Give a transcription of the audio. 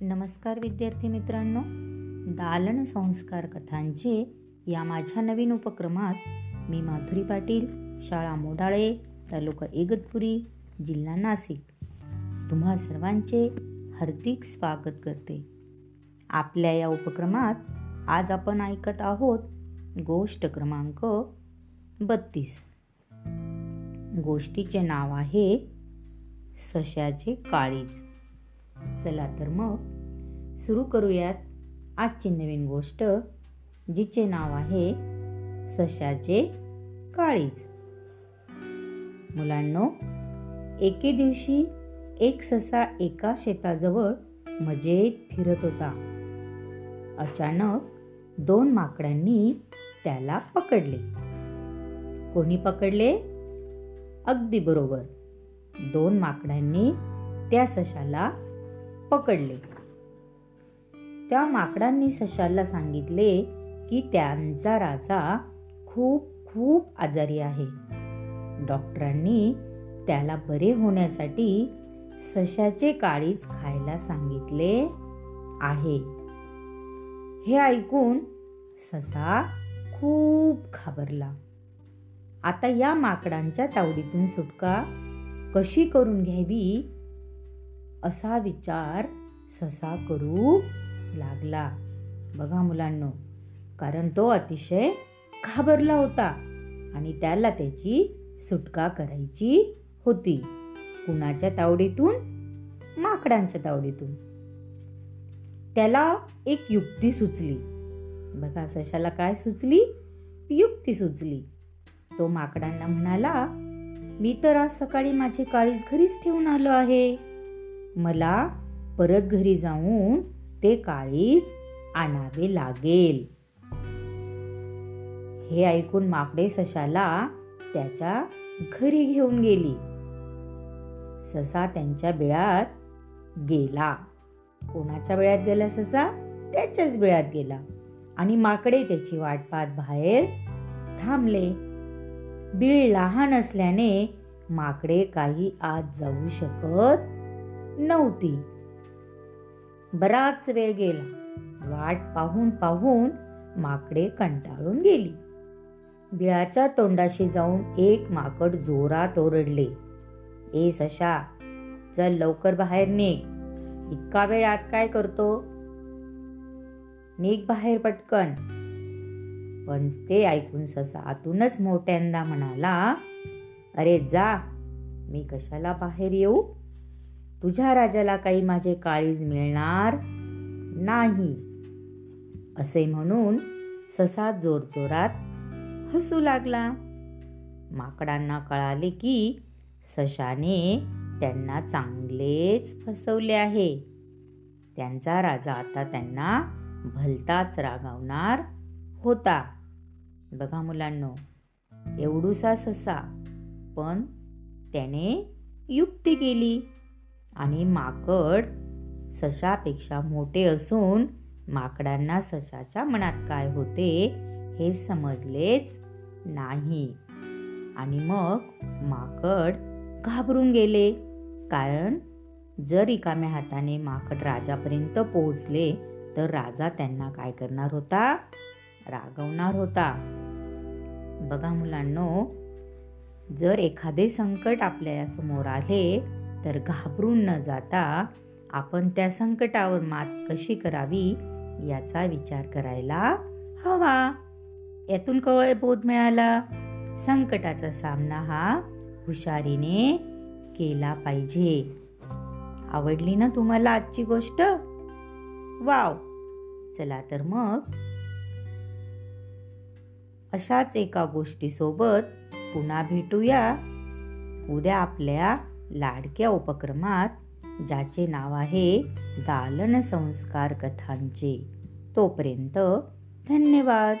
नमस्कार विद्यार्थी मित्रांनो. दालन संस्कार कथांचे या माझ्या नवीन उपक्रमात मी माधुरी पाटील शाळा मोडाळे तालुका इगतपुरी जिल्हा नाशिक तुम्हा सर्वांचे हार्दिक स्वागत करते. आपल्या या उपक्रमात आज आपण ऐकत आहोत गोष्ट क्रमांक बत्तीस. गोष्टीचे नाव आहे सशाचे काळीज. चला तर मग सुरू करूयात आजची नवीन गोष्ट जिचे नाव आहे सशाचे काळीज. मुलांनो एके दिवशी एक ससा एका शेताजवळ मजेत फिरत होता. अचानक दोन माकडांनी त्याला पकडले. कोणी पकडले? अगदी बरोबर. दोन माकडांनी त्या सशाला पकडले. त्या माकडांनी सशाला सांगितले की त्यांचा राजा खूप खूप आजारी आहे. डॉक्टरांनी त्याला बरे होण्यासाठी सशाचे काळीच खायला सांगितले आहे. हे ऐकून ससा खूप घाबरला. आता या माकडांच्या तावडीतून सुटका कशी करून घ्यावी असा विचार ससा करू लागला. बघा मुलांनो कारण तो अतिशय घाबरला होता आणि त्याला त्याची सुटका करायची होती. कुणाच्या तावडीतून? माकडांच्या तावडीतून. त्याला एक युक्ती सुचली. बघा सशाला काय सुचली? युक्ती सुचली. तो माकडांना म्हणाला मी तर आज सकाळी माझे काळीज घरीच ठेवून आलो आहे. मला परत घरी जाऊन ते काळीज आणावे लागेल. हे ऐकून माकडे सशाला त्याच्या घरी घेऊन गेली. ससा त्यांच्या बिळात गेला. कोणाच्या बिळात गेला ससा? त्याच्याच बिळात गेला. आणि माकडे त्याची वाट पाहत बाहेर थांबले. बीळ लहान असल्याने माकडे काही आत जाऊ शकत नव्हती. बराच वेळ गेला. वाट पाहून पाहून माकडे कंटाळून गेली. बिळाच्या तोंडाशी जाऊन एक माकड जोरात ओरडले. ए सशा चल लवकर बाहेर निघ. इतका वेळ आत काय करतो? निघ बाहेर पटकन. पण ते ऐकून ससा आतूनच मोठ्यांदा म्हणाला अरे जा मी कशाला बाहेर येऊ? तुझ्या राजाला काही माझे काळीज मिळणार नाही असे म्हणून ससा जोरजोरात हसू लागला. माकडांना कळाले की सशाने त्यांना चांगलेच फसवले आहे. त्यांचा राजा आता त्यांना भलताच रागावणार होता. बघा मुलांनो एवढूसा ससा पण त्याने युक्ती केली. आणि माकड सशापेक्षा मोठे असून माकडांना सशाच्या मनात काय होते हे समजलेच नाही. आणि मग माकड घाबरून गेले. कारण जर रिकाम्या हाताने माकड राजापर्यंत पोहोचले तर राजा त्यांना काय करणार होता? रागवणार होता. बघा मुलांनो जर एखादे संकट आपल्यासमोर आले तर घाबरून न जाता आपण त्या संकटावर मात कशी करावी याचा विचार करायला हवा. यातून कवय बोध मिळाला. संकटाचा सामना हा हुशारीने केला पाहिजे. आवडली ना तुम्हाला आजची गोष्ट? वाव! चला तर मग अशाच एका गोष्टीसोबत पुन्हा भेटूया. उद्या आपल्या लाडक्या उपक्रमात ज्याचे नाव आहे दालन संस्कार कथांचे. तोपर्यंत धन्यवाद.